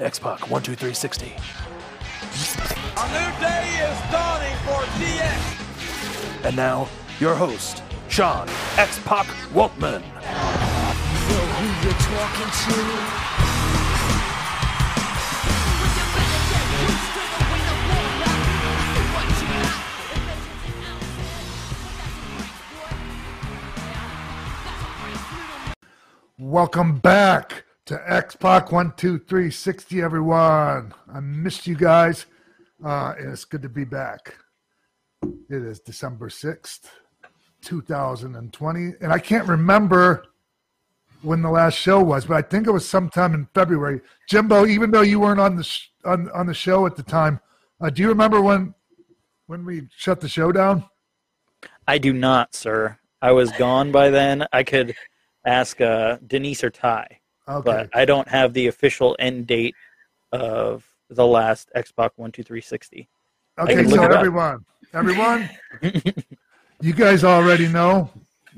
X Pac 12360. A new day is dawning for DX. And now, your host, Sean X Pac Waltman. Know who you're talking to? Welcome back to X Pac One Two Three Sixty, everyone. I missed you guys, uh, and it's good to be back. It is December sixth, two thousand and twenty, and I can't remember when the last show was, but I think it was sometime in February. Jimbo, even though you weren't on the sh- on on the show at the time, uh, do you remember when when we shut the show down? I do not, sir. I was gone by then. I could ask uh, Denise or Ty, Okay, but I don't have the official end date of the last X Pac One Two Three Sixty. Okay, so look it up. everyone, everyone, you guys already know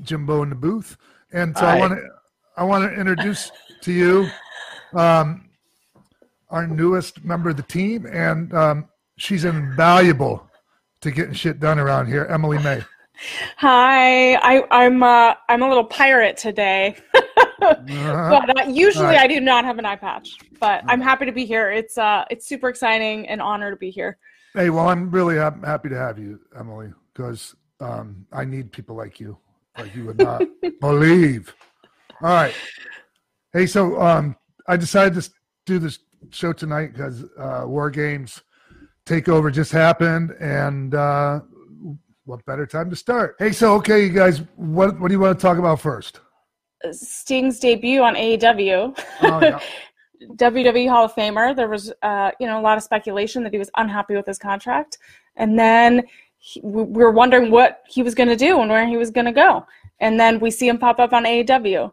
Jimbo in the booth, and so I want to I want to introduce to you um, our newest member of the team, and um, she's invaluable to getting shit done around here. Emily May. Hi, I, I'm uh, I'm a little pirate today. But uh, usually All right. I do not have an eye patch. But I'm happy to be here. It's uh, it's super exciting and honor to be here. Hey, well, I'm really hap- happy to have you, Emily, because um, I need people like you, like you would not believe. All right. Hey, so um, I decided to do this show tonight because uh, War Games Takeover just happened, and uh, what better time to start? Hey, so okay, you guys, what what do you want to talk about first? Sting's debut on AEW, Oh, yeah. WWE Hall of Famer. There was uh, you know a lot of speculation that he was unhappy with his contract, and then he, we we were wondering what he was going to do and where he was going to go, and then we see him pop up on AEW.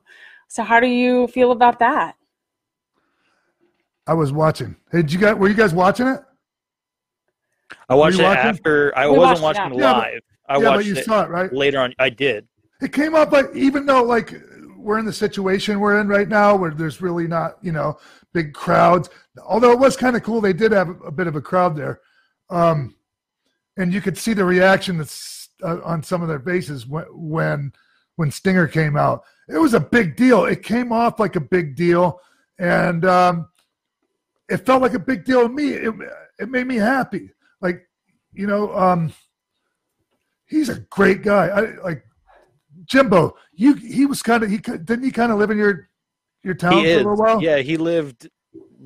So how do you feel about that? I was watching. Hey, did you guys were you guys watching it? I watched you it watching? after. I We wasn't watched it watching Yeah, but- live. I yeah, watched but you it saw it, right? later on. I did. it came up like even though like we're in the situation we're in right now where there's really not you know big crowds. Although it was kind of cool they did have a bit of a crowd there. Um and you could see the reaction that's uh, on some of their faces when when when stinger came out. It was a big deal. It came off like a big deal. And um it felt like a big deal to me. It, it made me happy. Like you know um he's a great guy. I like Jimbo, you he was kind of he didn't he kind of live in your your town he for a little while. Yeah, he lived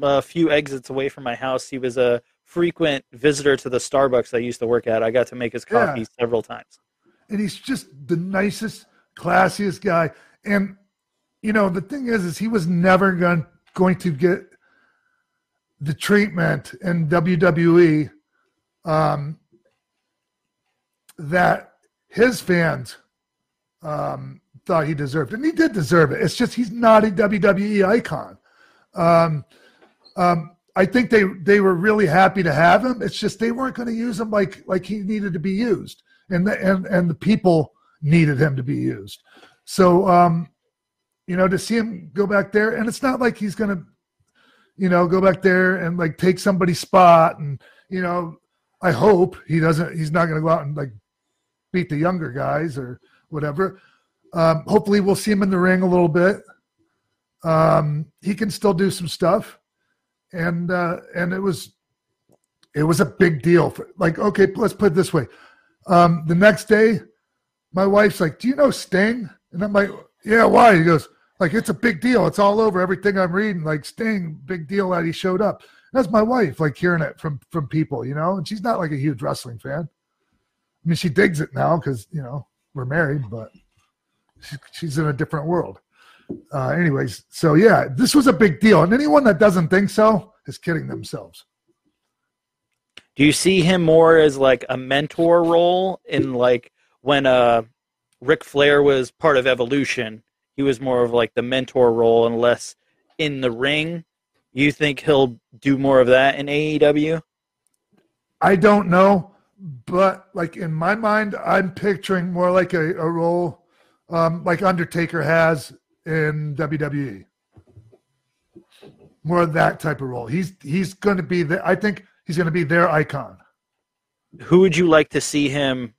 a few exits away from my house. He was a frequent visitor to the Starbucks I used to work at. I got to make his Yeah. coffee several times. and he's just the nicest, classiest guy. And you know the thing is, is he was never going going to get the treatment in WWE um, that his fans um, thought he deserved, it. and he did deserve it. It's just he's not a WWE icon. Um, um, I think they they were really happy to have him. It's just they weren't going to use him like like he needed to be used, and the, and and the people needed him to be used. So um, you know, to see him go back there, and it's not like he's going to, you know, go back there and like take somebody's spot, and you know, I hope he doesn't. He's not going to go out and like beat the younger guys or whatever. Um, hopefully, we'll see him in the ring a little bit. Um, he can still do some stuff, and uh, and it was it was a big deal. For, like, okay, let's put it this way. Um, the next day, my wife's like, "Do you know Sting?" And I'm like, "Yeah, why?" He goes, "Like, it's a big deal. It's all over everything I'm reading. Like, Sting, big deal that he showed up." That's my wife, like hearing it from from people, you know. And she's not like a huge wrestling fan. I mean, she digs it now because you know we're married, but she, she's in a different world. Uh, anyways, so yeah, this was a big deal, and anyone that doesn't think so is kidding themselves. Do you see him more as like a mentor role in like when uh Ric Flair was part of Evolution? He was more of like the mentor role and less in the ring. You think he'll do more of that in AEW? I don't know, but like in my mind, I'm picturing more like a, a role um, like Undertaker has in WWE. more of that type of role. He's he's going to be the. I think he's going to be their icon. Who would you like to see him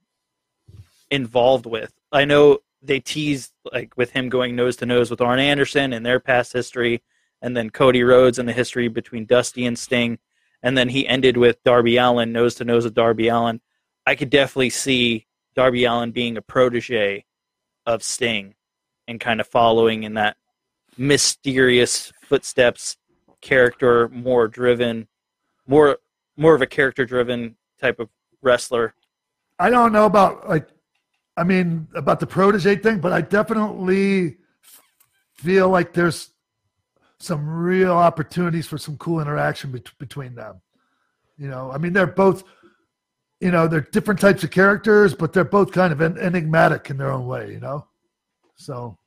involved with? I know they teased like with him going nose to nose with Arn Anderson and their past history, and then Cody Rhodes and the history between Dusty and Sting, and then he ended with Darby Allin nose to nose with Darby Allin. I could definitely see Darby Allin being a protege of Sting and kind of following in that mysterious footsteps character, more driven, more more of a character driven type of wrestler. I don't know about like, I mean about the protege thing, but I definitely feel like there's some real opportunities for some cool interaction bet- between them. You know, I mean they're both, you know, they're different types of characters, but they're both kind of en- enigmatic in their own way. You know, so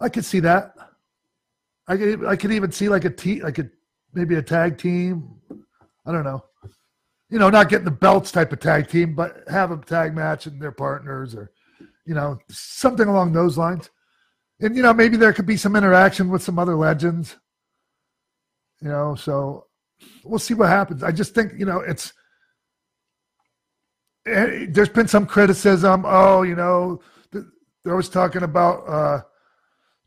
I could see that. I could I could even see like a t like a maybe a tag team. I don't know. You know, not getting the belts type of tag team, but have a tag match and their partners or you know, something along those lines. And you know, maybe there could be some interaction with some other legends. You know, so we'll see what happens. I just think, you know, it's eh, there's been some criticism. Oh, you know, they're always talking about uh,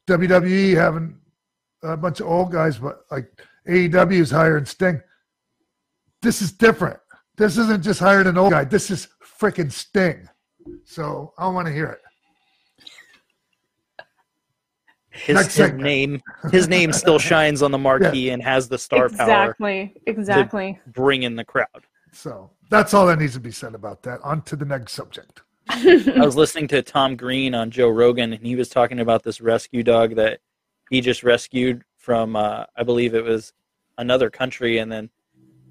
WWE having a bunch of old guys, but like AEW is hiring Sting. This is different. This isn't just hiring an old guy. This is freaking Sting. So I want to hear it. His, his name his name still shines on the marquee and has the star power exactly. Exactly. bring in the crowd. So that's all that needs to be said about that. On to the next subject. I was listening to Tom Green on Joe Rogan, and he was talking about this rescue dog that he just rescued from, uh, I believe it was another country, and then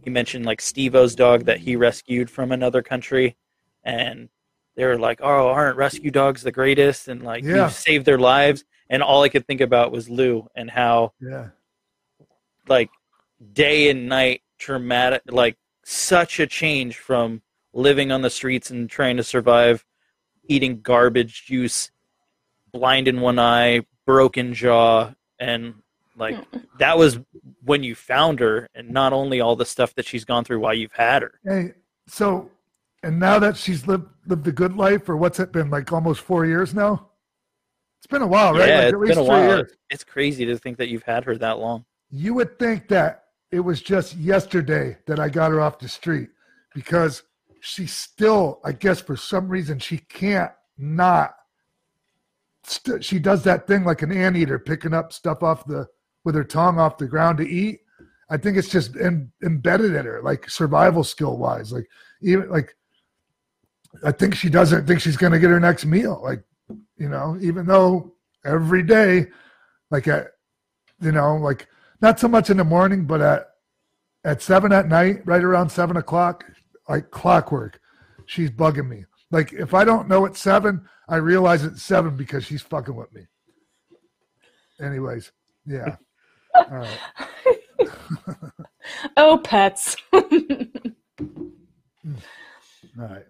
he mentioned like Steve-O's dog that he rescued from another country, and they were like, "Oh, aren't rescue dogs the greatest?" And like, Yeah. you saved their lives, and all I could think about was Lou and how Yeah. like day and night traumatic like such a change from living on the streets and trying to survive eating garbage juice blind in one eye broken jaw and like that was when you found her and not only all the stuff that she's gone through while you've had her Hey, so and now that she's lived lived the good life, or what's it been like almost four years now? It's been a while, right? yeah like it's at least been a while years. it's crazy to think that you've had her that long You would think that it was just yesterday that I got her off the street because she still, I guess, for some reason, she can't not. St- she does that thing like an anteater, picking up stuff off the with her tongue off the ground to eat. I think it's just em- embedded in her, like survival skill wise. Like even like, I think she doesn't think she's going to get her next meal. Like, you know, even though every day, like at, you know, like not so much in the morning, but at at seven at night, right around seven o'clock, like clockwork, she's bugging me. Like if I don't know it's seven, I realize it's seven because she's fucking with me. Anyways, yeah. All right. Oh, pets. Mm. All right.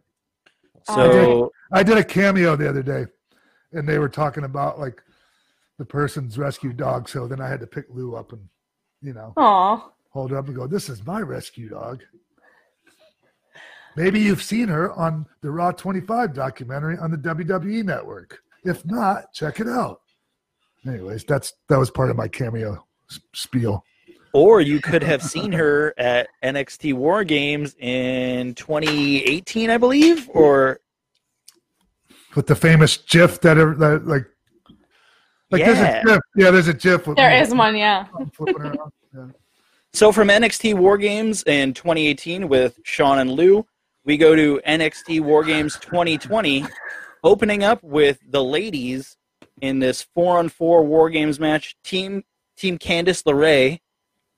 so I did a cameo the other day, and they were talking about like the person's rescue dog. So then I had to pick Lou up and, you know, Aw. hold her up and go, "This is my rescue dog." Maybe you've seen her on the Raw 25 documentary on the WWE network. If not, check it out. Anyways, that's that was part of my cameo spiel. Or you could have seen her at NXT War Games in 2018, I believe, or With the famous GIF that, are, that like, like there's a GIF. Yeah, there's a GIF. With There me is one, yeah. Yeah. so from NXT War Games in 2018 with Sean and Lou, we go to NXT War Games 2020, opening up with the ladies in this four-on-four War Games match. Team Team Candice LeRae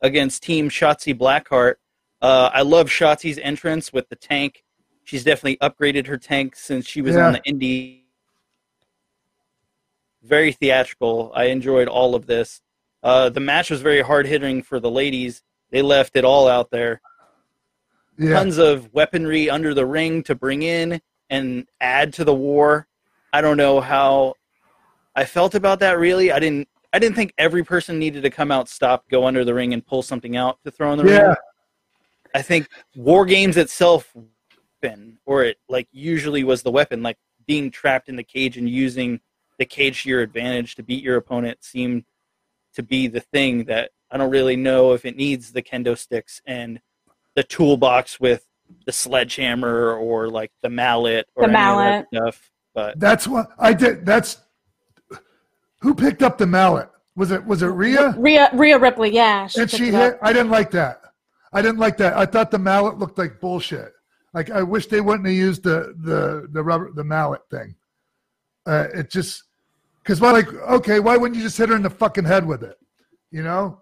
against Team Shotzi Blackheart. Uh, I love Shotzi's entrance with the tank. She's definitely upgraded her tank since she was Yeah. on the indie. Very theatrical. I enjoyed all of this. Uh, the match was very hard hitting for the ladies. They left it all out there. Yeah. Tons of weaponry under the ring to bring in and add to the war. I don't know how I felt about that really. I didn't I didn't think every person needed to come out, stop, go under the ring, and pull something out to throw in the Yeah. ring. I think War Games itself, weapon, or it like usually was the weapon, like being trapped in the cage and using the cage to your advantage to beat your opponent seemed to be the thing that I don't really know if it needs the kendo sticks and the toolbox with the sledgehammer or like the mallet or The any of that mallet. stuff. But That's what I did. That's who picked up the mallet. Was it was it Rhea? Rhea Rhea Ripley, yeah. and she hit. up. I didn't like that. I didn't like that. I thought the mallet looked like bullshit. Like I wish they wouldn't have used the the the rubber the mallet thing. Uh, it just because why like okay why wouldn't you just hit her in the fucking head with it, you know?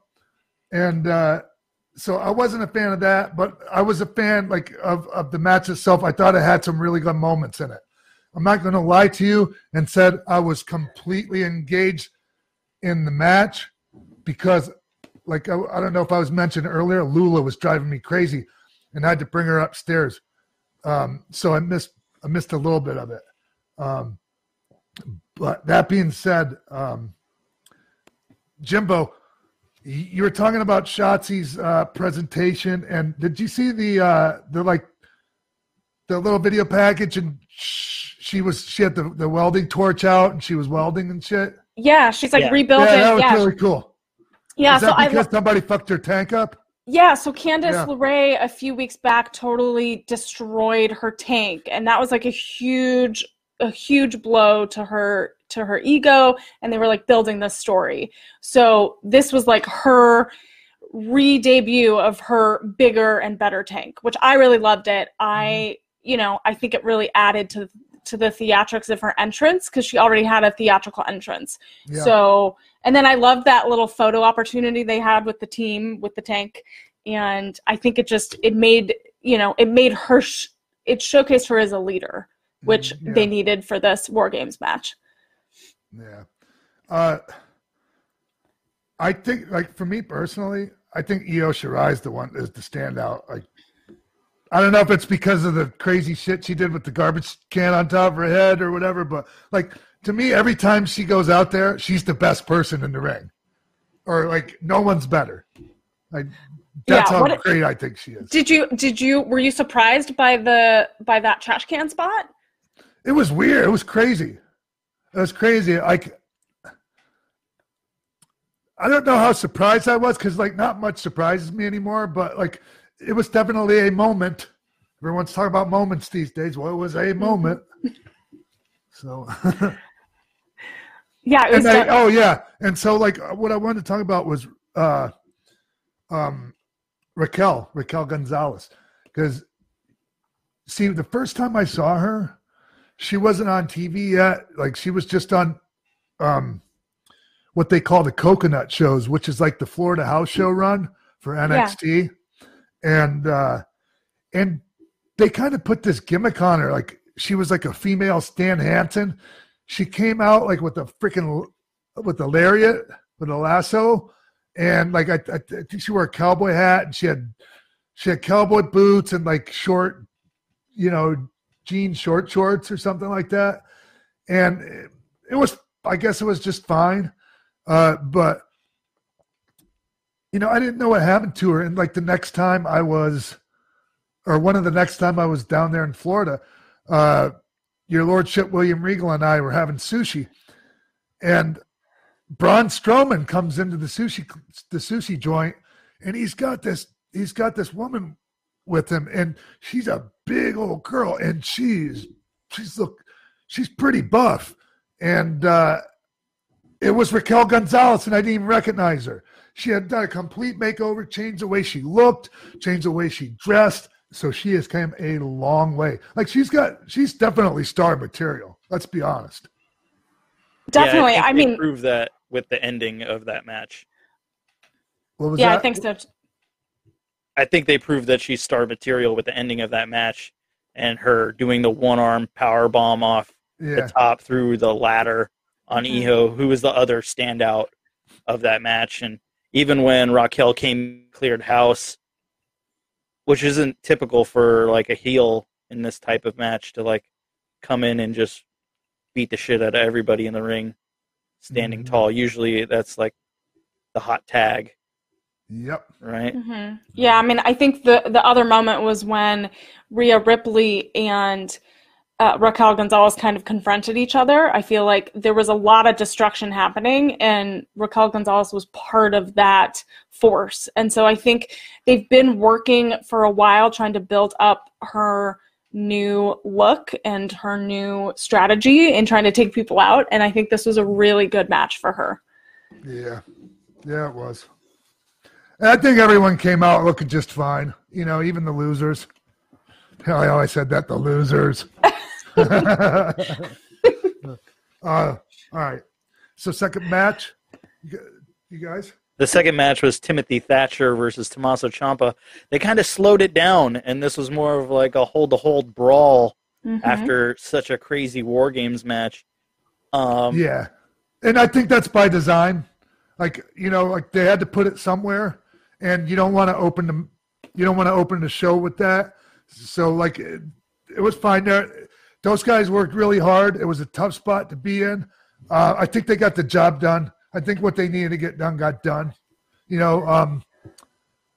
And uh, so I wasn't a fan of that, but I was a fan like of of the match itself. I thought it had some really good moments in it. I'm not going to lie to you and said I was completely engaged in the match because like I, I don't know if I was mentioned earlier, Lula was driving me crazy, and I had to bring her upstairs. Um, so I missed I missed a little bit of it. Um, but that being said, um, Jimbo, you were talking about Shotzi's uh, presentation, and did you see the uh, the like the little video package? And she was she had the, the welding torch out, and she was welding and shit. Yeah, she's like Yeah. rebuilding. yeah, that was Yeah, really cool. yeah. Is So that I because lo- somebody fucked her tank up? Yeah, so Candice Yeah. LeRae a few weeks back totally destroyed her tank, and that was like a huge, a huge blow to her to her ego. And they were like building this story. So this was like her re-debut of her bigger and better tank, which I really loved it. I, mm-hmm. you know, I think it really added to to the theatrics of her entrance because she already had a theatrical entrance. Yeah. So, and then I love that little photo opportunity they had with the team with the tank, and I think it just it made you know it made her sh- it showcased her as a leader, which Mhm, yeah. they needed for this War Games match. Yeah. Uh, I think, like, for me personally, I think Io Shirai is the one is the standout. Like, I don't know if it's because of the crazy shit she did with the garbage can on top of her head or whatever, but like to me, every time she goes out there, she's the best person in the ring, or like no one's better. Like that's Yeah, how great I think she is. Did you did you were you surprised by the by that trash can spot? It was weird. It was crazy. It was crazy. Like, I don't know how surprised I was because, like, not much surprises me anymore. But like, it was definitely a moment. Everyone's talking about moments these days. Well, it was a moment. So, Yeah, it was. and I, oh yeah, and so like, what I wanted to talk about was uh, um, Raquel Raquel Gonzalez because see, the first time I saw her, she wasn't on TV yet. Like she was just on um what they call the coconut shows, which is like the Florida house show run for NXT. And uh and they kind of put this gimmick on her, like she was like a female Stan Hansen. She came out like with the freaking with the lariat, with the lasso, and like I, I, think she wore a cowboy hat and she had she had cowboy boots and like short, you know, jean short shorts or something like that. And it, it was, I guess it was just fine. Uh, but, you know, I didn't know what happened to her. And like the next time I was, or one of the next time I was down there in Florida, uh, your lordship William Regal and I were having sushi, and Braun Strowman comes into the sushi the sushi joint, and he's got this he's got this woman with him, and she's a big old girl, and she's she's look she's pretty buff, and uh, it was Raquel Gonzalez, and I didn't even recognize her. She had done a complete makeover, changed the way she looked, changed the way she dressed. So she has come a long way. Like she's got, she's definitely star material. Let's be honest. definitely. Yeah, I, think they mean, prove that with the ending of that match. What was yeah, that? I think so. I think they proved that she's star material with the ending of that match and her doing the one arm power bomb off Yeah, the top through the ladder on Mhm. Io, who was the other standout of that match. And even when Raquel came cleared house, which isn't typical for like a heel in this type of match to like come in and just beat the shit out of everybody in the ring. standing Mhm. tall. Usually that's like the hot tag, Yep. right? hmm Yeah, I mean, I think the the other moment was when Rhea Ripley and uh, Raquel Gonzalez kind of confronted each other. I feel like there was a lot of destruction happening, and Raquel Gonzalez was part of that force. And so I think they've been working for a while trying to build up her new look and her new strategy in trying to take people out. And I think this was a really good match for her. Yeah. Yeah, it was. And I think everyone came out looking just fine. You know, even the losers. Hell, I always said that, the losers. uh, all right. So, second match, you guys? The second match was Timothy Thatcher versus Tommaso Ciampa. They kind of slowed it down, and this was more of like a hold to hold brawl Mhm. after such a crazy War Games match. Um, Yeah. And I think that's by design. Like, you know, like they had to put it somewhere and you don't want to open the you don't want to open the show with that. So like it, it was fine there. Those guys worked really hard. It was a tough spot to be in. Uh, I think they got the job done. I think what they needed to get done got done. You know, um,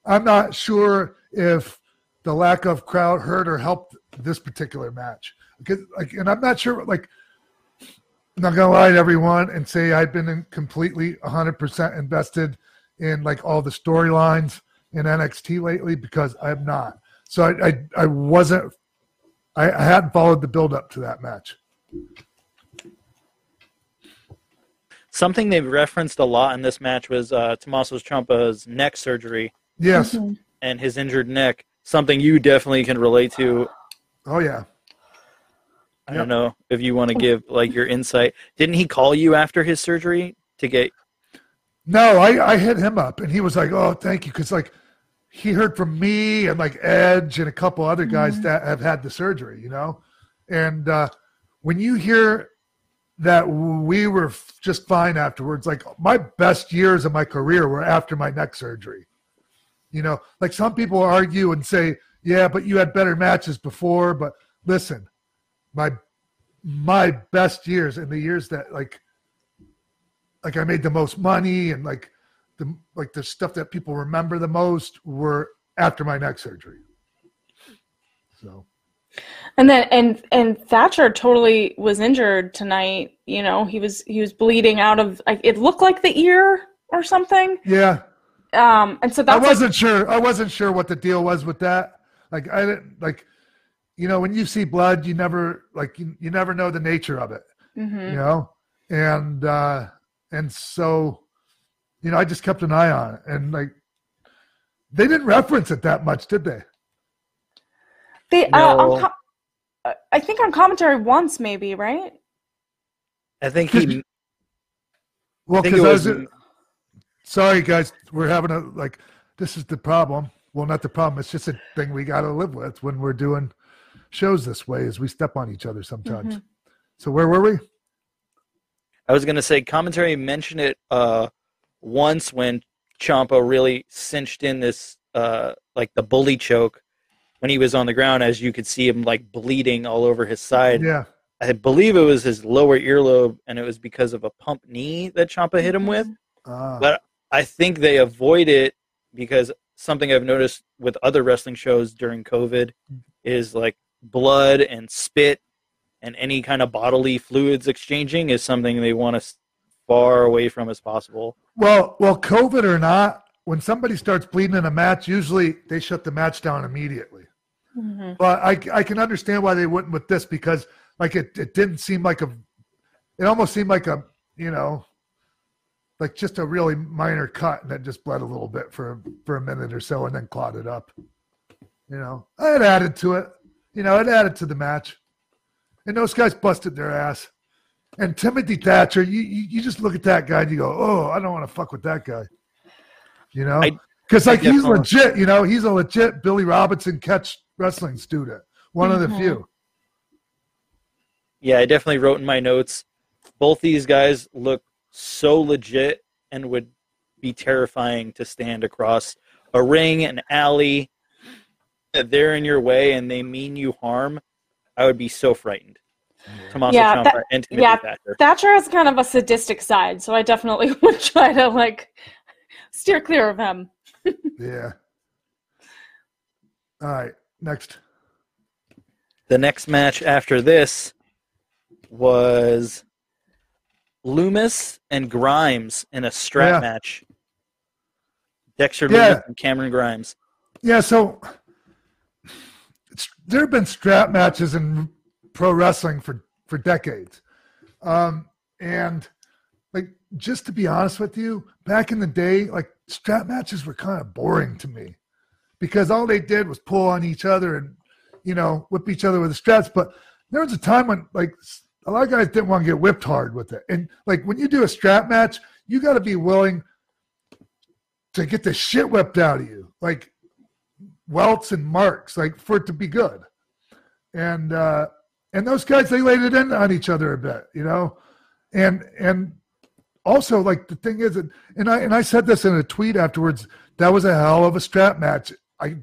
I'm not sure if the lack of crowd hurt or helped this particular match. Because like, and I'm not sure like I'm not gonna lie to everyone and say I've been completely 100% invested in like all the storylines in NXT lately because I'm not. So I I, I wasn't. I, I hadn't followed the build up to that match. Something they've referenced a lot in this match was uh, Tommaso Ciampa's neck surgery Yes. Mhm. and his injured neck. Something you definitely can relate to. Oh yeah. I Yep. don't know if you want to give like your insight. Didn't he call you after his surgery to get? No, I I hit him up and he was like, "Oh, thank you," because like he heard from me and like Edge and a couple other guys that have had the surgery, you know. And uh, when you hear that we were f- just fine afterwards, like my best years of my career were after my neck surgery. You know, like some people argue and say, "Yeah, but you had better matches before." But listen, my my best years and the years that like like I made the most money and like the like the stuff that people remember the most were after my neck surgery. So And then and and Thatcher totally was injured tonight. You know, he was he was bleeding out of like it looked like the ear or something. yeah, Um, and so that I wasn't sure. I wasn't sure what the deal was with that. Like I didn't like, you know, when you see blood, you never like you, you never know the nature of it. Mhm. You know, and uh and so, you know, I just kept an eye on it, and like they didn't reference it that much, did they? they uh, No. on com- I think on commentary once maybe right. I think he. Well, I think it because was. sorry guys we're having a like this is the problem well not the problem it's just a thing we got to live with when we're doing shows this way is we step on each other sometimes Mhm. so where were we I was gonna say commentary mentioned it uh, once when Ciampa really cinched in this uh, like the bully choke when he was on the ground, as you could see him like bleeding all over his side. yeah I believe it was his lower earlobe, and it was because of a pump knee that Ciampa hit him with. uh, But I think they avoid it because something I've noticed with other wrestling shows during COVID is like blood and spit and any kind of bodily fluids exchanging is something they want us far away from as possible. well well covid or not when somebody starts bleeding in a match usually they shut the match down immediately. Mhm. but I, I can understand why they wouldn't with this because like it, it didn't seem like a it almost seemed like a you know like just a really minor cut and then just bled a little bit for for a minute or so and then clotted up. You know it added to it. You know it added to the match. And those guys busted their ass and timothy thatcher you you, you just look at that guy and you go oh i don't want to fuck with that guy you know because like he's definitely- legit you know he's a legit billy robinson catch wrestling student one of the Mhm. few Yeah, I definitely wrote in my notes. Both these guys look so legit and would be terrifying to stand across a ring, an alley. If they're in your way and they mean you harm, I would be so frightened. Tommaso Yeah, Ciampa that- and Timothy yeah. Thatcher. Thatcher has kind of a sadistic side, so I definitely would try to like steer clear of him. Yeah. All right. Next. The next match after this was Lumis and Grimes in a strap Yeah. match. Dexter Yeah. Lumis and Cameron Grimes. Yeah, so it's, there have been strap matches in pro wrestling for for decades, um, and like just to be honest with you, back in the day, like strap matches were kind of boring to me because all they did was pull on each other and you know whip each other with the straps. But there was a time when like a lot of guys didn't want to get whipped hard with it, and like when you do a strap match, you got to be willing to get the shit whipped out of you, like welts and marks, like for it to be good. And uh and those guys they laid it in on each other a bit, you know? And and also like the thing is and I and I said this in a tweet afterwards, that was a hell of a strap match. I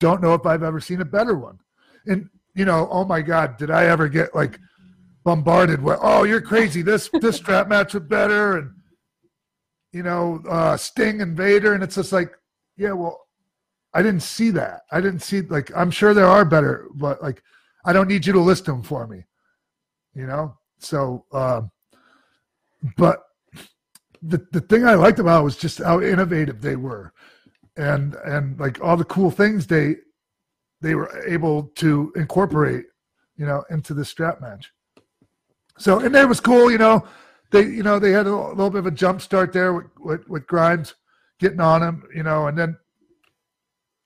don't know if I've ever seen a better one. And you know, oh my God, did I ever get like bombarded with, oh, you're crazy. This this strap match was better and you know, uh Sting and Vader, and it's just like, yeah, well, I didn't see that. I didn't see like I'm sure there are better, but like I don't need you to list them for me. You know? So um but the the thing I liked about it was just how innovative they were. And and like all the cool things they they were able to incorporate, you know, into the strap match. So and that was cool, you know. They you know they had a little bit of a jump start there with, with, with Grimes getting on him, you know, and then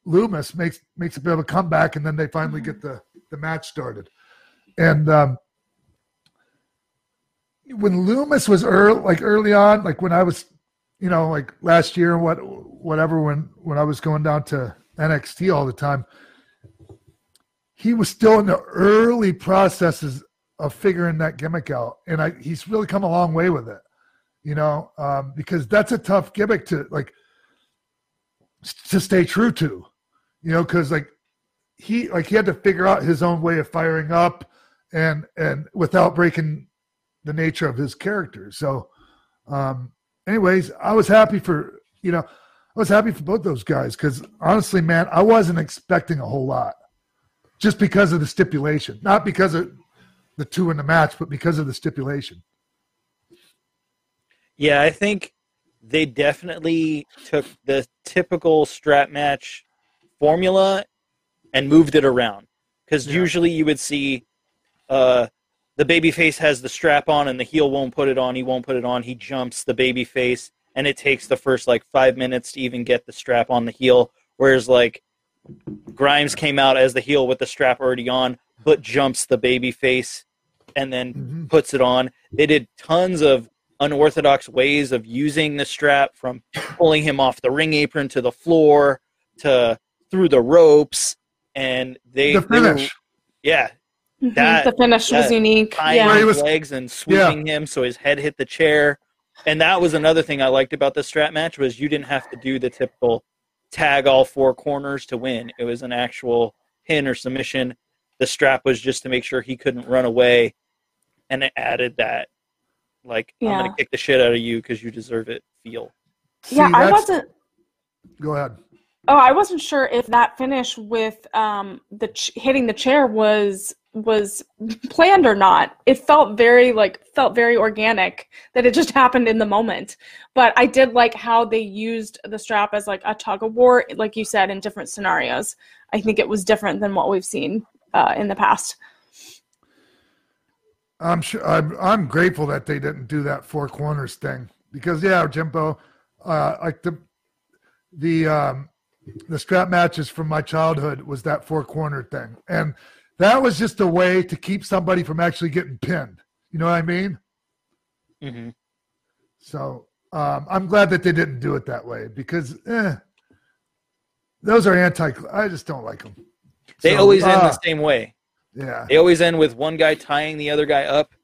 Lumis makes makes a bit of a comeback, and then they finally get the the match started. And um, when Lumis was early, like early on, like when I was, you know, like last year, and what whatever, when when I was going down to NXT all the time, he was still in the early processes of figuring that gimmick out, and I he's really come a long way with it, you know, um, because that's a tough gimmick to like to stay true to, you know, because like he like he had to figure out his own way of firing up and and without breaking the nature of his character. So, um, anyways, I was happy for you know I was happy for both those guys because honestly, man, I wasn't expecting a whole lot just because of the stipulation, not because of the two in the match, but because of the stipulation. Yeah, I think they definitely took the typical strap match formula and moved it around. Because Yeah. usually you would see uh, the babyface has the strap on and the heel won't put it on. He won't put it on. He jumps the babyface, and it takes the first like five minutes to even get the strap on the heel. Whereas like Grimes came out as the heel with the strap already on, but jumps the babyface and then Mhm. puts it on. They did tons of unorthodox ways of using the strap from pulling him off the ring apron to the floor to through the ropes and they, The they were- finish. yeah Mhm. That- the finish was that unique. tying Where he Yeah. his was- legs and sweeping him so his head hit the chair and that was another thing i liked about the strap match was you didn't have to do the typical tag all four corners to win it was an actual pin or submission the strap was just to make sure he couldn't run away and it added that like i'm gonna kick the shit out of you because you deserve it feel Yeah, I that's- wasn't. Go ahead. Oh, I wasn't sure if that finish with um, the ch- hitting the chair was was planned or not. It felt very like felt very organic that it just happened in the moment. But I did like how they used the strap as like a tug of war, like you said, in different scenarios. I think it was different than what we've seen uh, in the past. I'm sure I'm I'm grateful that they didn't do that four corners thing because yeah, Jimbo, uh, like the the um, the strap matches from my childhood was that four corner thing, and that was just a way to keep somebody from actually getting pinned. You know what I mean? mm-hmm. So um, I'm glad that they didn't do it that way because eh, those are anti. I just don't like them. they So, always end uh, the same way Yeah, They always end with one guy tying the other guy up,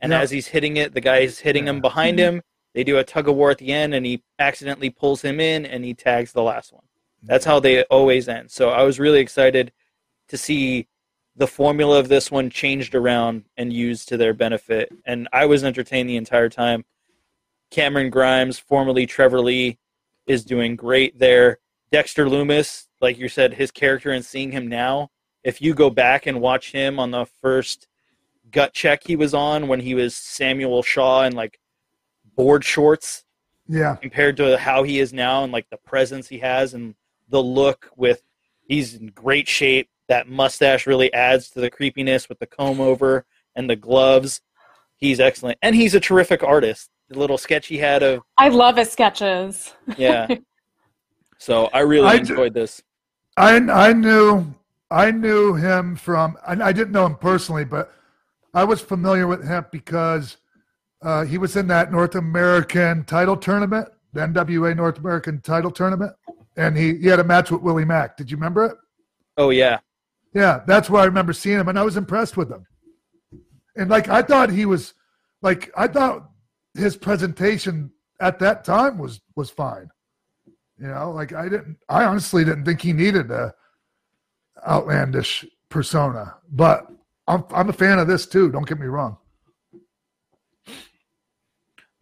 and Yeah. as he's hitting it, the guy's hitting him Yeah. behind him. They do a tug of war at the end, and he accidentally pulls him in, and he tags the last one. That's how they always end. So I was really excited to see the formula of this one changed around and used to their benefit. And I was entertained the entire time. Cameron Grimes, formerly Trevor Lee, is doing great there. Dexter Lumis, like you said, his character and seeing him now, if you go back and watch him on the first gut check he was on when he was Samuel Shaw in like board shorts Yeah. compared to how he is now and like the presence he has and the look with he's in great shape. That mustache really adds to the creepiness with the comb over and the gloves. He's excellent. And he's a terrific artist. The little sketch he had of I love his sketches. yeah. so I really I d- enjoyed this. I I knew I knew him from and I didn't know him personally, but I was familiar with him because uh, he was in that North American title tournament, the NWA North American title tournament, and he, he had a match with Willie Mack. Did you remember it? Oh yeah. Yeah, that's where I remember seeing him, and I was impressed with him. And like I thought he was, like I thought his presentation at that time was was fine. You know, like I didn't, I honestly didn't think he needed a outlandish persona, but I'm I'm a fan of this too. Don't get me wrong.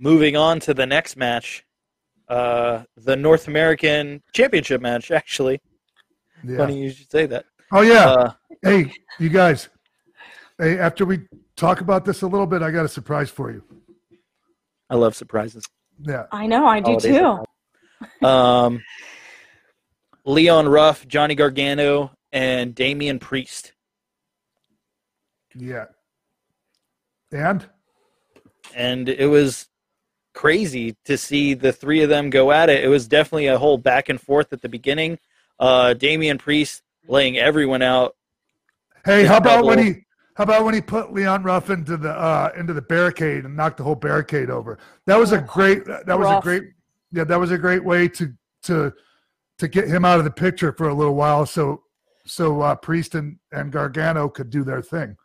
Moving on to the next match. Uh, the North American Championship match, actually. Yeah. Funny you should say that. Oh yeah. Uh, hey, you guys. Hey, after we talk about this a little bit, I got a surprise for you. I love surprises. Yeah. I know, I do Holidays too. Um, Leon Ruff, Johnny Gargano, and Damian Priest. Yeah. And And it was crazy to see the three of them go at it. It was definitely a whole back and forth at the beginning. Uh, Damian Priest laying everyone out. Hey, how about when he how about when he put Leon Ruff into the uh into the barricade and knocked the whole barricade over? That was a great that was a great yeah, that was a great way to to to get him out of the picture for a little while so so uh Priest and, and Gargano could do their thing.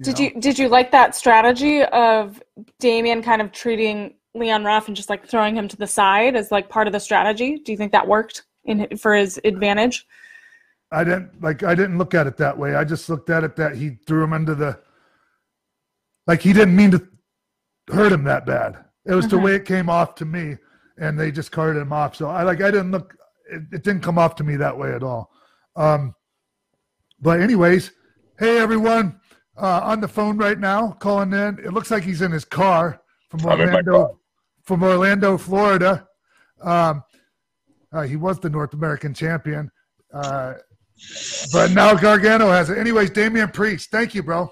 Did know? you did you like that strategy of Damian kind of treating Leon Ruff and just like throwing him to the side as like part of the strategy? Do you think that worked in for his advantage? I didn't like I didn't look at it that way. I just looked at it that he threw him into the like he didn't mean to hurt him that bad. It was the Mhm. way it came off to me, and they just carted him off. So I like I didn't look. It, it didn't come off to me that way at all. Um, but anyways, hey everyone, uh, on the phone right now, calling in. It looks like he's in his car from I'm in my Orlando, car. From Orlando, Florida. Um, uh, he was the North American champion. Uh, but now Gargano has it. Anyways, Damian Priest, thank you, bro.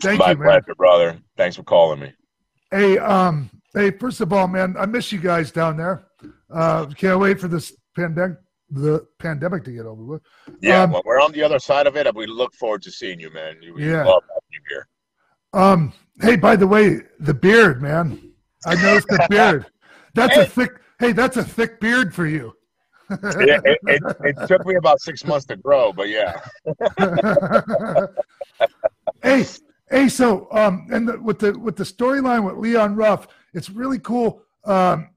Thank My you, man. pleasure, brother. Thanks for calling me. Hey, um, hey, first of all, man, I miss you guys down there. Uh, can't wait for this pandemic, the pandemic to get over with. Yeah, Um, when we're on the other side of it, and we look forward to seeing you, man. You, Yeah. love having you here. Um, hey, by the way, the beard, man. I noticed the beard. That's a thick. Hey, that's a thick beard for you. It, it, it, it took me about six months to grow, but yeah. hey, hey, so um, and the, with the with the storyline with Leon Ruff, it's really cool. Um,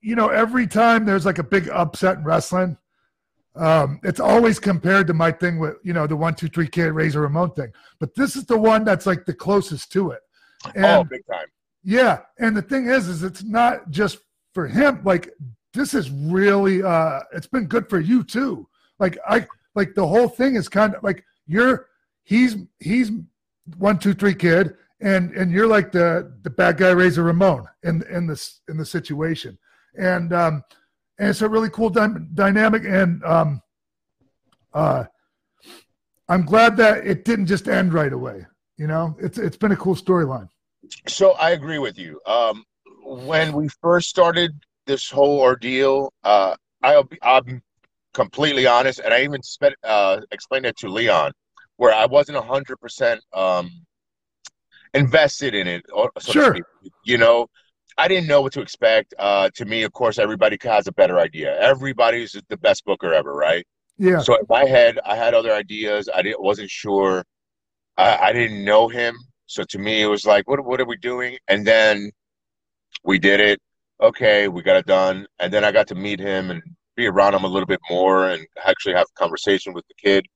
you know, every time there's like a big upset in wrestling, um, it's always compared to my thing with you know the one two three kid Razor Ramon thing, but this is the one that's like the closest to it. And oh, big time. Yeah, and the thing is, is it's not just for him. Like this is really, uh, it's been good for you too. Like I, like the whole thing is kind of like you're, he's, he's one, two, three kid, and and you're like the the bad guy Razor Ramon in in this in the situation, and um, and it's a really cool dy- dynamic, and um, uh, I'm glad that it didn't just end right away. You know, it's it's been a cool storyline. So I agree with you. Um, when we first started this whole ordeal, uh, I'll be, I'm completely honest, and I even spent, uh, explained it to Leon, where I wasn't hundred percent um, invested in it. Or, so to Sure. speak. You know, I didn't know what to expect. Uh, to me, of course, everybody has a better idea. Everybody's the best booker ever, right? Yeah, So in my head, I had other ideas. I didn't wasn't sure. I, I didn't know him, so to me, it was like, what what are we doing? And then we did it. Okay, we got it done. And then I got to meet him and be around him a little bit more, and actually have a conversation with the kid.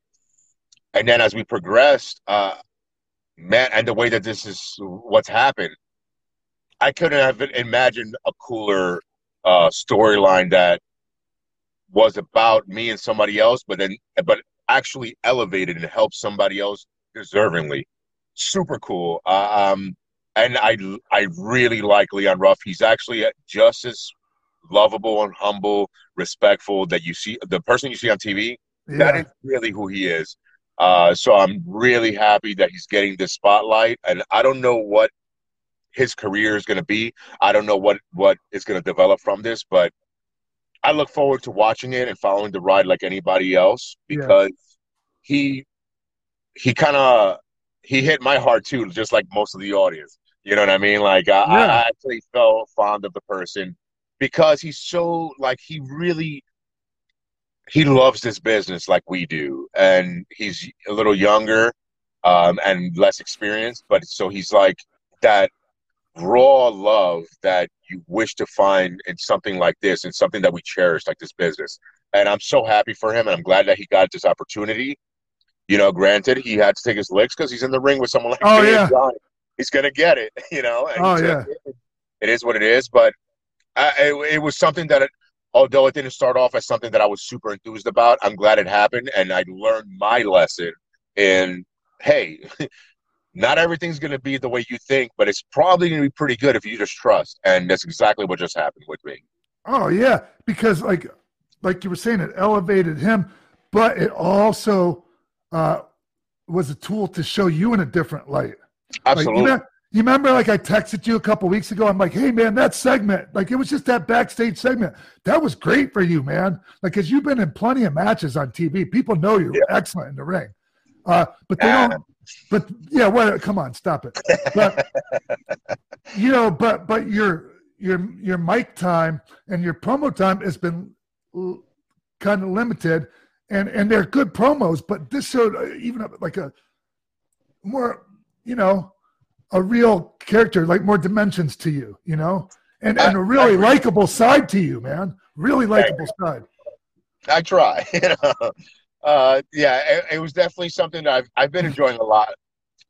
and then as we progressed, uh, man, and the way that this is what's happened, I couldn't have imagined a cooler uh, storyline that was about me and somebody else, but then but actually elevated and helped somebody else deservingly. Super cool. Uh, um, and I I really like Leon Ruff. He's actually just as lovable and humble, respectful that you see the person you see on TV. Yeah. That is really who he is. Uh, so I'm really happy that he's getting this spotlight, and I don't know what his career is going to be. I don't know what what is going to develop from this, but I look forward to watching it and following the ride like anybody else because yeah. he he kind of he hit my heart too, just like most of the audience. You know what I mean? Like I, yeah. I actually felt fond of the person because he's so like he really he loves this business like we do, and he's a little younger um, and less experienced, but so he's like that raw love that you wish to find in something like this and something that we cherish like this business. And I'm so happy for him, and I'm glad that he got this opportunity. You know, granted, he had to take his licks because he's in the ring with someone like oh, yeah. Johnny. He's gonna get it, you know. oh uh, yeah, it is what it is. But I, it, it was something that, it, although it didn't start off as something that I was super enthused about, I'm glad it happened, and I learned my lesson. In hey, not everything's going to be the way you think, but it's probably going to be pretty good if you just trust. And that's exactly what just happened with me. Oh yeah, because like like you were saying, it elevated him, but it also uh, was a tool to show you in a different light. Absolutely. Like, you, know, you remember, like I texted you a couple weeks ago. I'm like, hey man, that segment, like it was just that backstage segment. That was great for you, man. Like, cause you've been in plenty of matches on TV. People know you're yeah. excellent in the ring. Uh, but they don't but yeah, well, come on, stop it. But you know, but but your your your mic time and your promo time has been kind of limited, and and they're good promos. But this showed uh, even like a more, you know, a real character, like more dimensions to you, you know, and and a really likable side to you, man. Really likable side. I try, you know uh, yeah, it, it, was definitely something that I've I've been enjoying a lot,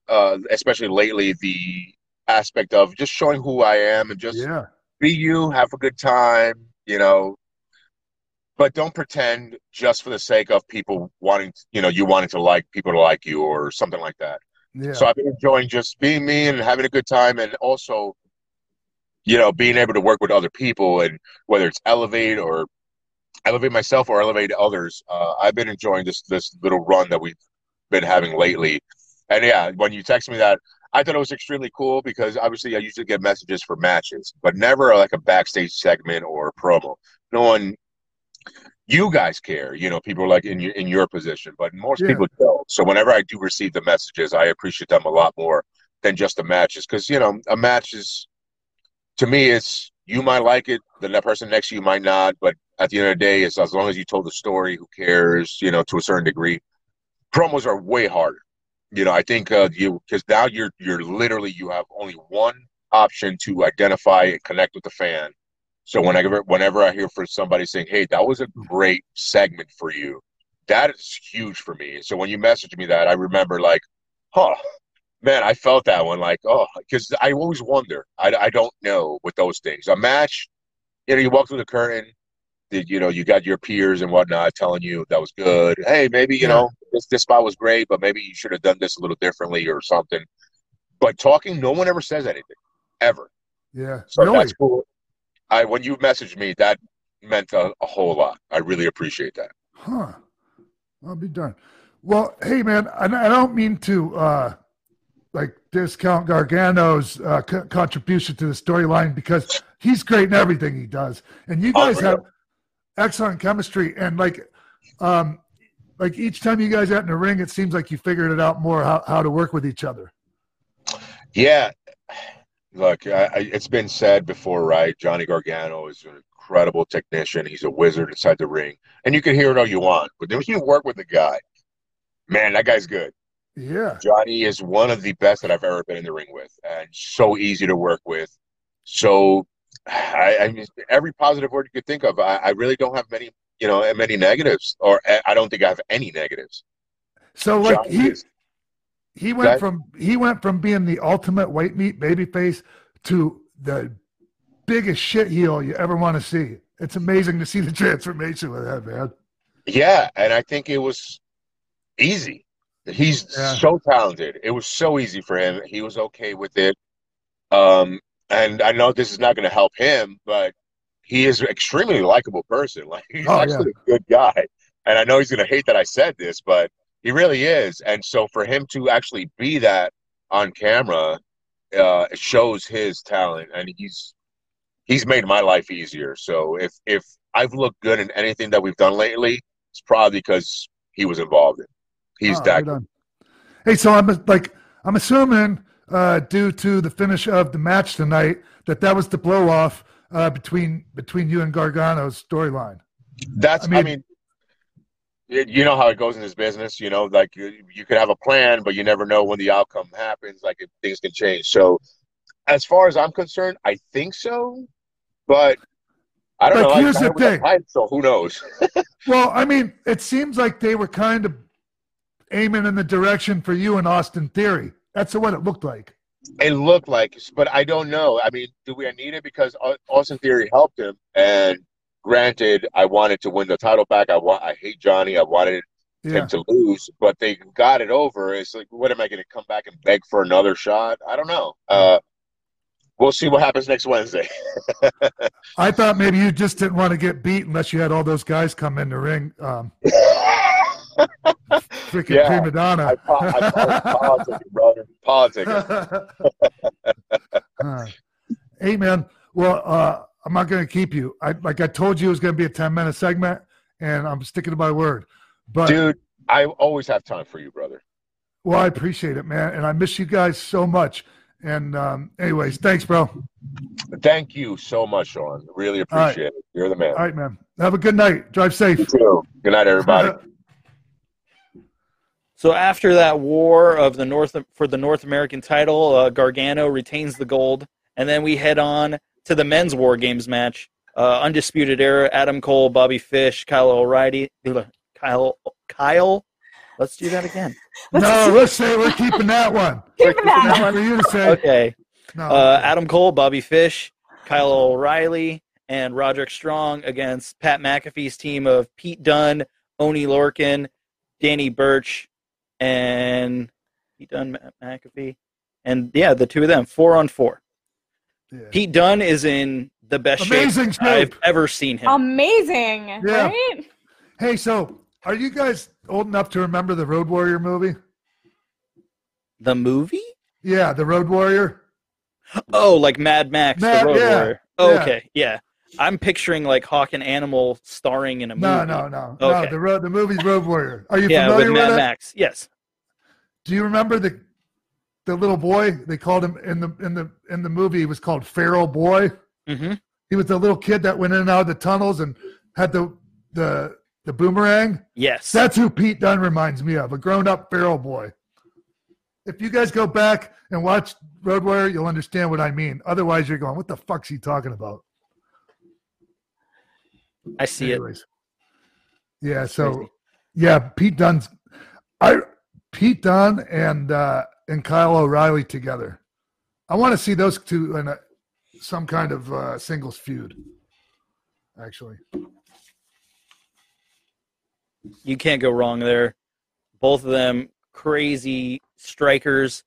uh, especially lately. The aspect of just showing who I am and just yeah. be you, have a good time, you know. But don't pretend just for the sake of people wanting, you know, you wanting to like people to like you or something like that. Yeah. So I've been enjoying just being me and having a good time, and also, you know, being able to work with other people and whether it's Elevate or elevate myself or elevate others. Uh, I've been enjoying this this little run that we've been having lately. And yeah, when you text me that, I thought it was extremely cool because obviously I usually get messages for matches, but never like a backstage segment or a promo. No one, you guys care, you know, people are like in your in your position, but most yeah. people don't. So whenever I do receive the messages, I appreciate them a lot more than just the matches because you know a match is to me it's you might like it, the person next to you might not, but at the end of the day, it's as long as you told the story, who cares? You know, to a certain degree. Promos are way harder. You know, I think uh, you because now you're you're literally you have only one option to identify and connect with the fan. So whenever whenever I hear from somebody saying, "Hey, that was a great segment for you," that is huge for me. So when you message me that, I remember like, "Huh, man, I felt that one." Like, oh, because I always wonder. I I don't know with those things. A match, you know, you walk through the curtain, you know you got your peers and whatnot telling you that was good. Hey, maybe you yeah. know this this spot was great, but maybe you should have done this a little differently or something. But talking, no one ever says anything ever. Yeah, so really? that's cool. I when you messaged me, that meant a, a whole lot. I really appreciate that. Huh. I'll be done. Well, hey man, I, I don't mean to uh like discount Gargano's uh, co- contribution to the storyline because he's great in everything he does, and you guys oh, have excellent chemistry and like um like each time you guys out in the ring it seems like you figured it out more how, how to work with each other yeah look I, I, it's been said before right? Johnny gargano is an incredible technician. He's a wizard inside the ring. And you can hear it all you want. But then when you work with the guy man that guy's good. Yeah. Johnny is one of the best that i've ever been in the ring with and so easy to work with. So I, I mean, every positive word you could think of. I, I, really don't have many, you know, many negatives, or I don't think I have any negatives. So like Johnny he is- he went from he went from being the ultimate white meat babyface to the biggest shit heel you ever want to see. It's amazing to see the transformation with that man. Yeah, and I think it was easy. He's Yeah. so talented. It was so easy for him. He was okay with it. Um, and I know this is not going to help him, but he is an extremely likable person. Like he's Oh, actually a good guy. And I know he's going to hate that I said this, but he really is. And so for him to actually be that on camera, uh, shows his talent, and he's he's made my life easier. So if if I've looked good in anything that we've done lately, it's probably because he was involved in. He's Oh, that. Hey, so I'm like I'm assuming uh, due to the finish of the match tonight that that was the blow off uh, between between you and Gargano's storyline. That's, I I mean- mean, y- you know how it goes in this business. You know, like you, you could have a plan, but you never know when the outcome happens. Like if things can change. So, as far as I'm concerned, I think so, but I don't Like, know. Here's the hit with a thing. so who knows? Well, I mean, it seems like they were kind of aiming in the direction for you and Austin Theory. That's what it looked like. It looked like, but I don't know. I mean, do we need it? Because Austin Theory helped him, and granted, I wanted to win the title back. I want. I hate Johnny. I wanted Yeah. him to lose, but they got it over. It's like, what am I going to come back and beg for another shot? I don't know. Uh, we'll see what happens next Wednesday. I thought maybe you just didn't want to get beat unless you had all those guys come in the ring. Um, freaking Yeah, prima donna. I, po- I brother. Politic. Hey man, well, uh, I'm not going to keep you. I like I told you it was going to be a 10 minute segment, and I'm sticking to my word. But Dude, I always have time for you, brother. well, I appreciate it, man, and I miss you guys so much. And um, anyways, thanks, bro. Thank you so much, Sean. Really right. appreciate it. You're the man. All right, man. Have a good night. Drive safe. You too. Good night, everybody. So after that war of the North for the North American title, uh, Gargano retains the gold, and then we head on to the men's War Games match. Uh, Undisputed Era: Adam Cole, Bobby Fish, Kyle O'Reilly, Kyle, Kyle. Let's do that again. no, let's say we're keeping that one. Keep Keep that. That's for you to say. Okay. No. Uh, Adam Cole, Bobby Fish, Kyle O'Reilly, and Roderick Strong against Pat McAfee's team of Pete Dunne, Oni Lorcan, Danny Burch, and Pete Dunne, Matt McAfee, and yeah, the two of them, four on four. Yeah. Pete Dunne is in the best Amazing shape I've ever seen him. Amazing, Yeah. right? Hey, so are you guys old enough to remember the Road Warrior movie? the movie? Yeah, the Road Warrior. Oh, like Mad Max, Mad- the Road yeah, Warrior. yeah. Okay, yeah. I'm picturing like Hawk and Animal starring in a movie. No, no, no, no. Okay. The road, the movie's Road Warrior. Are you Yeah, familiar with with, Mad it? Max. Yes. Do you remember the the little boy? They called him in the in the in the movie. He was called Feral Boy. hmm He was the little kid that went in and out of the tunnels and had the the the boomerang. Yes. That's who Pete Dunne reminds me of, a grown up feral boy. If you guys go back and watch Road Warrior, you'll understand what I mean. Otherwise, you're going, what the fuck's he talking about? I see it. Anyways. Yeah, so Crazy. yeah, Pete Dunne's I Pete Dunne and uh and Kyle O'Reilly together. I want to see those two in a, some kind of uh, singles feud. Actually, You can't go wrong there. Both of them crazy strikers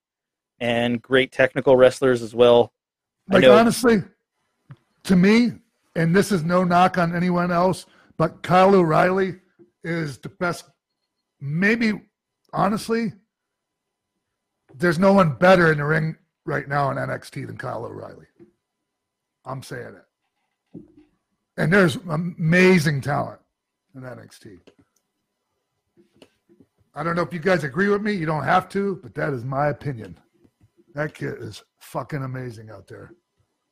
and great technical wrestlers as well. Like honestly, to me, and this is no knock on anyone else, but Kyle O'Reilly is the best. Maybe honestly, there's no one better in the ring right now in NXT than Kyle O'Reilly. I'm saying it. And there's amazing talent in NXT. I don't know if you guys agree with me. You don't have to, but that is my opinion. That kid is fucking amazing out there.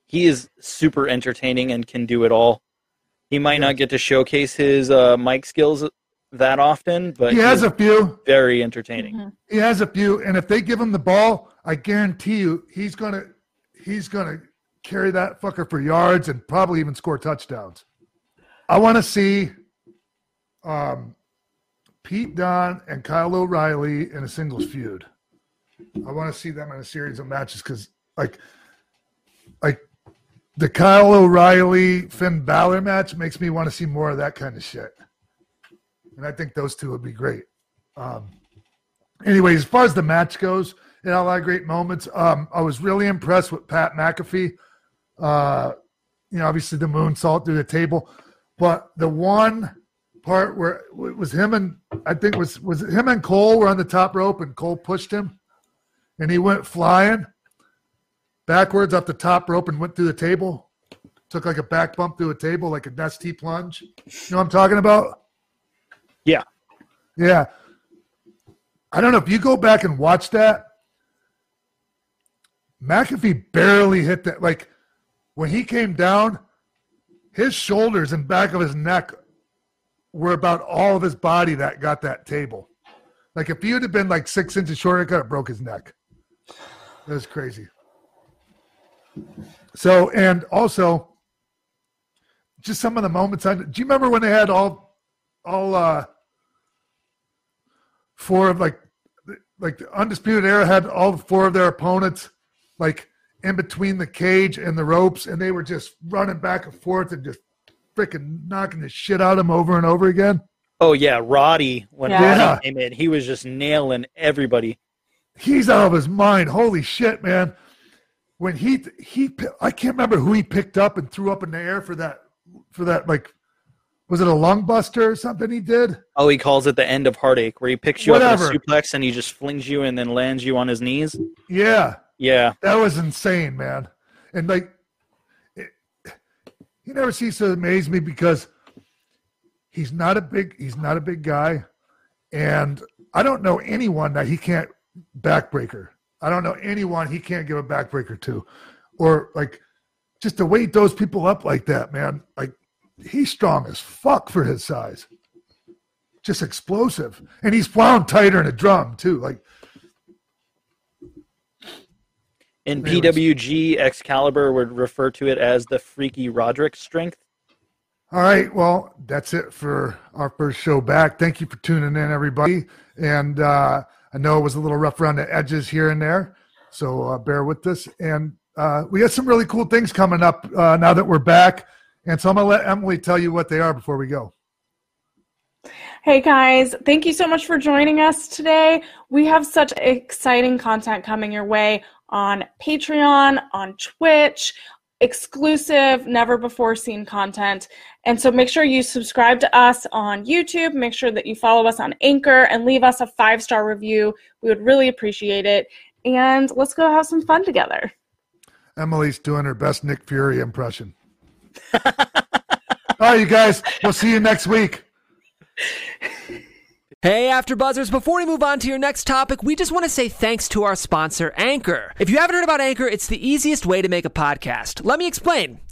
He is super entertaining and can do it all. He might not get to showcase his uh, mic skills that often, but he has a few. very entertaining. Mhm. He has a few, and if they give him the ball, I guarantee you he's gonna he's gonna carry that fucker for yards and probably even score touchdowns. I want to see um, Pete Dunne and Kyle O'Reilly in a singles feud. I want to see them in a series of matches because, like, like the Kyle O'Reilly Finn Balor match makes me want to see more of that kind of shit. And I think those two would be great. Um, anyway, as far as the match goes, it had a lot of great moments. Um, I was really impressed with Pat McAfee. Uh, you know, obviously the moon moonsault through the table, but the one part where it was him and I think was was him and Cole were on the top rope and Cole pushed him, and he went flying backwards up the top rope and went through the table. Took like a back bump through a table, like a dusty plunge. You know what I'm talking about? Yeah. Yeah. I don't know if you go back and watch that. McAfee barely hit that. Like when he came down, his shoulders and back of his neck were about all of his body that got that table. Like if he would have been like six inches shorter, it could have broke his neck. That was crazy. So and also just some of the moments I do you remember when they had all all uh four of like like the undisputed era had all four of their opponents like in between the cage and the ropes and they were just running back and forth and just freaking knocking the shit out of him over and over again Oh yeah, Roddy when Yeah. Roddy came in, he was just nailing everybody. he's out of his mind holy shit man when he he i can't remember who he picked up and threw up in the air for that for that like was it a lung buster or something he did Oh, he calls it the end of heartache, where he picks you up in a suplex and he just flings you and then lands you on his knees. yeah Yeah, That was insane, man. And like, it, he never ceases to amaze me because he's not a big he's not a big guy, and I don't know anyone that he can't backbreaker. I don't know anyone he can't give a backbreaker to, or like just to weight those people up like that, man. Like he's strong as fuck for his size. Just explosive, and he's wound tighter in a drum too. Like in Anyways. PWG, Excalibur would refer to it as the Freaky Roderick strength. All right. Well, that's it for our first show back. Thank you for tuning in, everybody. And uh, I know it was a little rough around the edges here and there, so uh, bear with us. And uh, we got some really cool things coming up uh, now that we're back. And so I'm going to let Emily tell you what they are before we go. Hey guys, thank you so much for joining us today. We have such exciting content coming your way on Patreon, on Twitch, exclusive, never before seen content. And so make sure you subscribe to us on YouTube, make sure that you follow us on Anchor, and leave us a five star review. We would really appreciate it. And let's go have some fun together. Emily's doing her best Nick Fury impression. All right, you guys. We'll see you next week. Hey, AfterBuzzers! Before we move on to your next topic, we just want to say thanks to our sponsor, Anchor. If you haven't heard about Anchor, it's the easiest way to make a podcast. Let me explain.